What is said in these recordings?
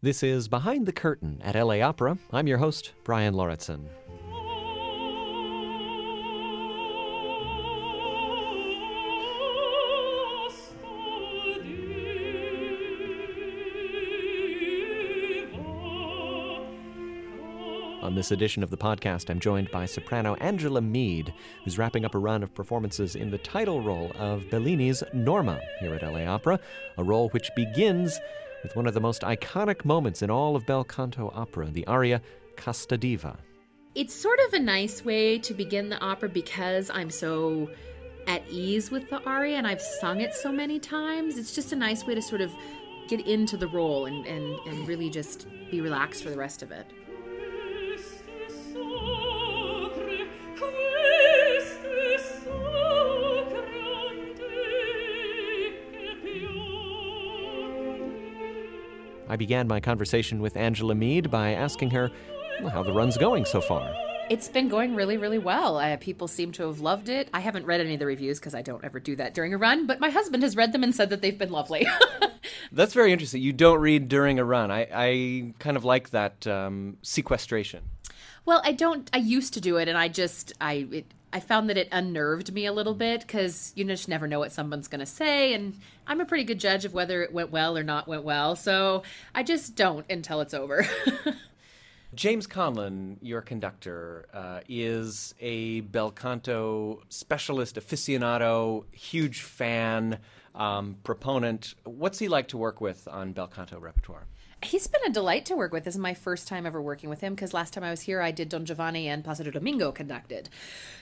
This is Behind the Curtain at LA Opera. I'm your host, Brian Lauritzen. On this edition of the podcast, I'm joined by soprano Angela Meade, who's wrapping up a run of performances in the title role of Bellini's Norma here at LA Opera, a role which begins with one of the most iconic moments in all of bel canto opera, the aria Casta Diva. It's sort of a nice way to begin the opera because I'm so at ease with the aria and I've sung it so many times. It's just a nice way to sort of get into the role and, and, and really just be relaxed for the rest of it. I began my conversation with Angela Meade by asking her well, how the run's going so far. It's been going really, really well. Uh, people seem to have loved it. I haven't read any of the reviews because I don't ever do that during a run, but my husband has read them and said that they've been lovely. That's very interesting. You don't read during a run. I, I kind of like that um, sequestration. Well, I don't. I used to do it, and I just I it, I found that it unnerved me a little bit because you just never know what someone's going to say, and I'm a pretty good judge of whether it went well or not went well. So I just don't until it's over. James Conlon, your conductor, uh, is a bel canto specialist, aficionado, huge fan, um, proponent. What's he like to work with on bel canto repertoire? He's been a delight to work with. This is my first time ever working with him because last time I was here, I did Don Giovanni and Placido Domingo conducted.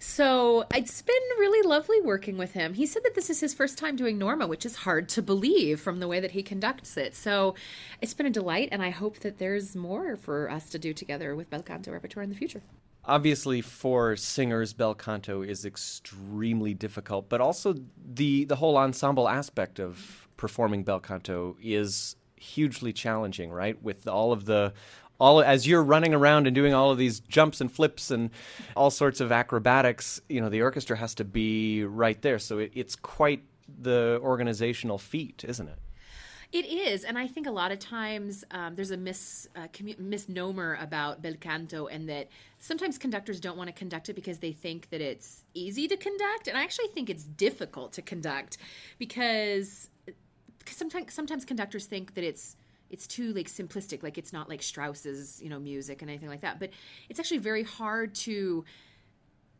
So it's been really lovely working with him. He said that this is his first time doing Norma, which is hard to believe from the way that he conducts it. So it's been a delight, and I hope that there's more for us to do together with bel canto repertoire in the future obviously for singers bel canto is extremely difficult but also the the whole ensemble aspect of performing bel canto is hugely challenging, right? With all of the all as you're running around and doing all of these jumps and flips and all sorts of acrobatics, you know, the orchestra has to be right there. So it, it's quite the organizational feat, isn't it? It is, and I think a lot of times um, there's a mis, uh, commu- misnomer about bel canto, and that sometimes conductors don't want to conduct it because they think that it's easy to conduct, and I actually think it's difficult to conduct because sometimes sometimes conductors think that it's it's too like simplistic like it's not like strauss's you know music and anything like that but it's actually very hard to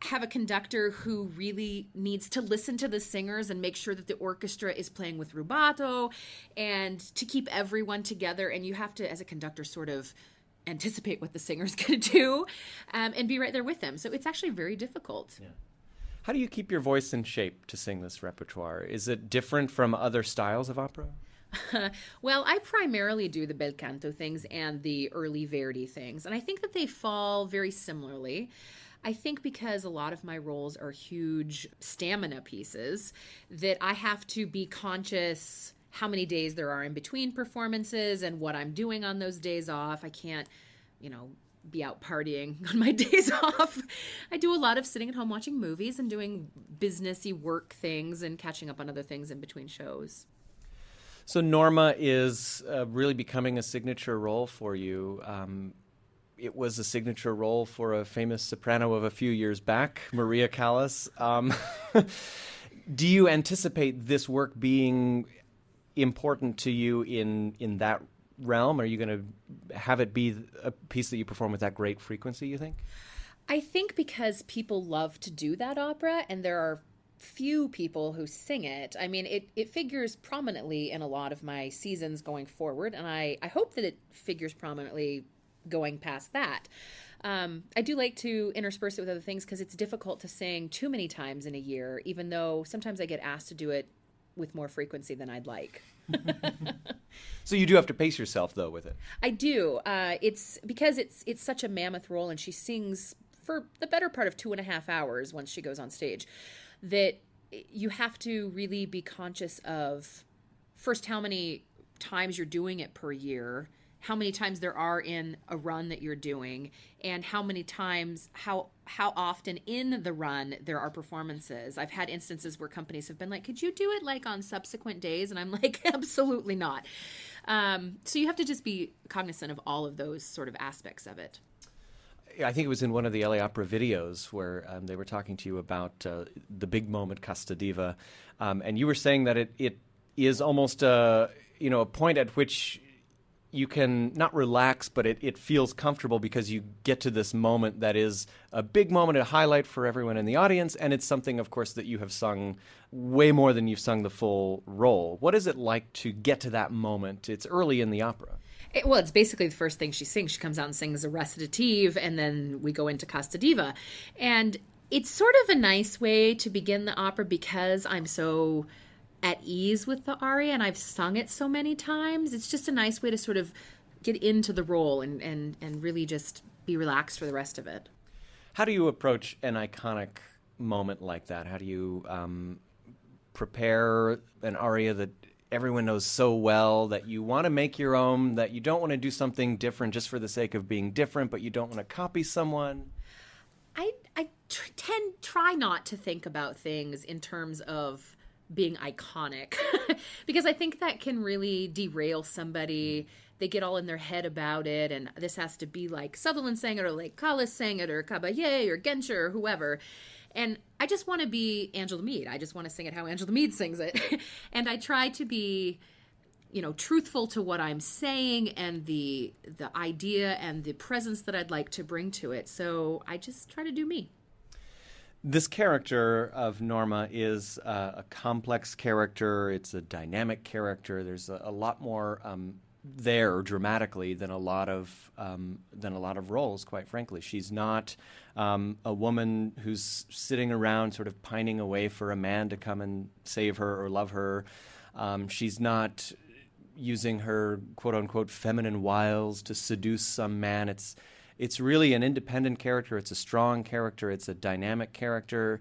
have a conductor who really needs to listen to the singers and make sure that the orchestra is playing with rubato and to keep everyone together and you have to as a conductor sort of anticipate what the singer's going to do um, and be right there with them so it's actually very difficult yeah. How do you keep your voice in shape to sing this repertoire? Is it different from other styles of opera? well, I primarily do the bel canto things and the early Verdi things, and I think that they fall very similarly. I think because a lot of my roles are huge stamina pieces, that I have to be conscious how many days there are in between performances and what I'm doing on those days off. I can't, you know, be out partying on my days off. I do a lot of sitting at home watching movies and doing businessy work things and catching up on other things in between shows. So Norma is uh, really becoming a signature role for you. Um, it was a signature role for a famous soprano of a few years back, Maria Callas. Um, do you anticipate this work being important to you in in that realm? Are you going to have it be a piece that you perform with that great frequency, you think? I think because people love to do that opera and there are few people who sing it. I mean, it, it figures prominently in a lot of my seasons going forward, and I, I hope that it figures prominently going past that. Um, I do like to intersperse it with other things because it's difficult to sing too many times in a year, even though sometimes I get asked to do it with more frequency than I'd like. so you do have to pace yourself though with it. I do. Uh, it's because it's it's such a mammoth role, and she sings for the better part of two and a half hours once she goes on stage. That you have to really be conscious of first how many times you're doing it per year how many times there are in a run that you're doing and how many times how how often in the run there are performances. I've had instances where companies have been like could you do it like on subsequent days? And i'm like absolutely not. Um, so you have to just be cognizant of all of those sort of aspects of it. I think it was in one of the LA Opera videos where um, they were talking to you about uh, the big moment Casta Diva, um, and you were saying that it, it is almost a you know a point at which you can not relax, but it, it feels comfortable because you get to this moment that is a big moment, a highlight for everyone in the audience, and it's something, of course, that you have sung way more than you've sung the full role. What is it like to get to that moment? It's early in the opera. It, well, it's basically the first thing she sings. She comes out and sings a recitative, and then we go into Casta Diva. And it's sort of a nice way to begin the opera because I'm so at ease with the aria and I've sung it so many times. It's just a nice way to sort of get into the role and, and, and really just be relaxed for the rest of it. How do you approach an iconic moment like that? How do you um, prepare an aria that everyone knows so well that you want to make your own, that you don't want to do something different just for the sake of being different, but you don't want to copy someone? I, I tr- tend try not to think about things in terms of being iconic because I think that can really derail somebody. Mm. They get all in their head about it, and this has to be like Sutherland sang it, or like Callas sang it, or Caballé, or Gencer, or whoever. And I just want to be Angela Meade. I just want to sing it how Angela Meade sings it. and I try to be you know truthful to what i'm saying and the the idea and the presence that i'd like to bring to it so i just try to do me this character of Norma is uh, a complex character. It's a dynamic character. There's a, a lot more um, there dramatically than a lot of um, than a lot of roles. Quite frankly, she's not um, a woman who's sitting around sort of pining away for a man to come and save her or love her. Um, she's not using her quote unquote feminine wiles to seduce some man. It's it's really an independent character. It's a strong character. It's a dynamic character.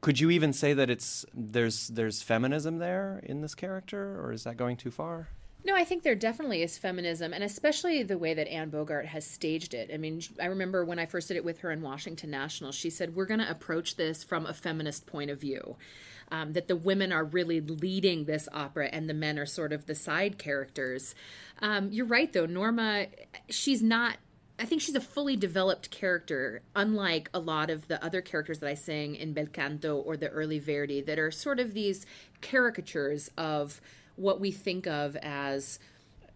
Could you even say that it's there's there's feminism there in this character, or is that going too far? No, I think there definitely is feminism, and especially the way that Anne Bogart has staged it. I mean, I remember when I first did it with her in Washington National, she said, We're going to approach this from a feminist point of view. Um, that the women are really leading this opera and the men are sort of the side characters. Um, you're right, though. Norma, she's not I think she's a fully developed character, unlike a lot of the other characters that I sing in Bel Canto or the early Verdi, that are sort of these caricatures of what we think of as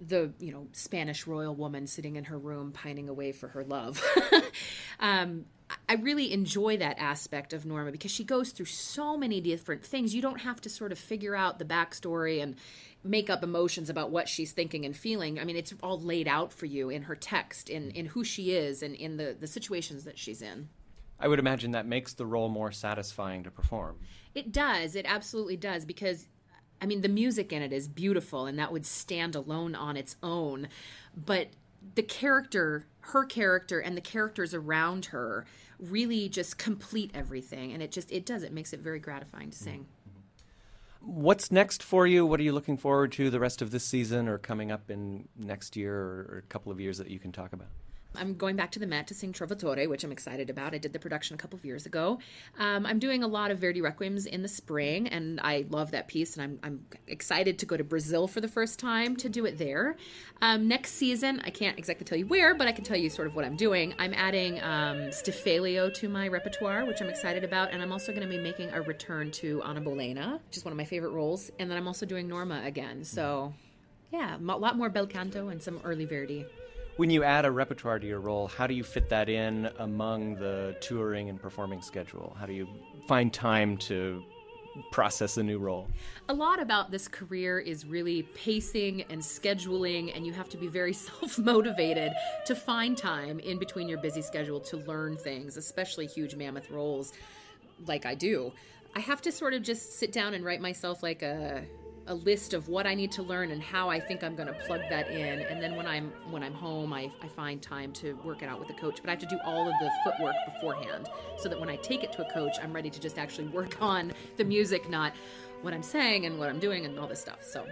the you know Spanish royal woman sitting in her room pining away for her love. um, I really enjoy that aspect of Norma because she goes through so many different things. You don't have to sort of figure out the backstory and make up emotions about what she's thinking and feeling. I mean, it's all laid out for you in her text, in, in who she is, and in the, the situations that she's in. I would imagine that makes the role more satisfying to perform. It does. It absolutely does because, I mean, the music in it is beautiful and that would stand alone on its own. But the character, her character, and the characters around her really just complete everything. And it just, it does. It makes it very gratifying to sing. What's next for you? What are you looking forward to the rest of this season or coming up in next year or, a couple of years that you can talk about? I'm going back to the Met to sing Trovatore, which I'm excited about. I did the production a couple of years ago. Um, I'm doing a lot of Verdi Requiems in the spring, and I love that piece, and I'm, I'm excited to go to Brazil for the first time to do it there. Um, next season, I can't exactly tell you where, but I can tell you sort of what I'm doing. I'm adding um, Stiffelio to my repertoire, which I'm excited about, and I'm also going to be making a return to Anna Bolena, which is one of my favorite roles, and then I'm also doing Norma again. So, yeah, a lot more bel canto and some early Verdi when you add a repertoire to your role, how do you fit that in among the touring and performing schedule? How do you find time to process a new role? A lot about this career is really pacing and scheduling, and you have to be very self motivated to find time in between your busy schedule to learn things, especially huge mammoth roles like I do. I have to sort of just sit down and write myself like a a list of what I need to learn and how I think I'm going to plug that in. And then when I'm when I'm home, I, I find time to work it out with the coach. But I have to do all of the footwork beforehand so that when I take it to a coach, I'm ready to just actually work on the music, not what I'm saying and what I'm doing and all this stuff. So.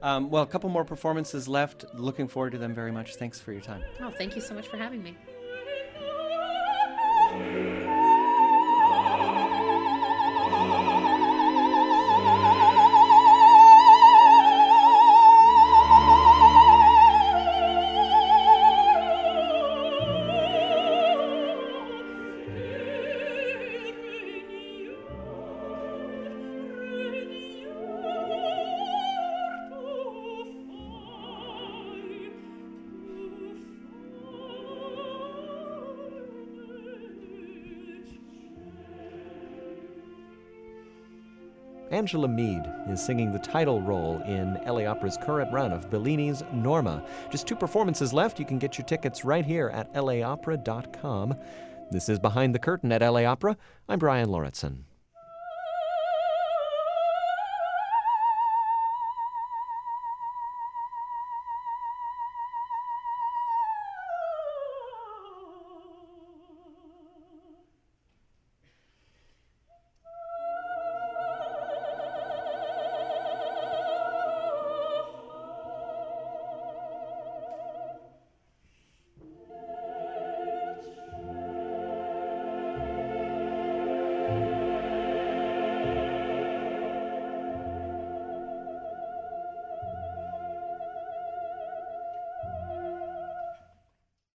Um, well, a couple more performances left. Looking forward to them very much. Thanks for your time. Oh, thank you so much for having me. Angela Meade is singing the title role in LA Opera's current run of Bellini's Norma. Just two performances left. You can get your tickets right here at laopera.com. This is Behind the Curtain at LA Opera. I'm Brian Lauritzen.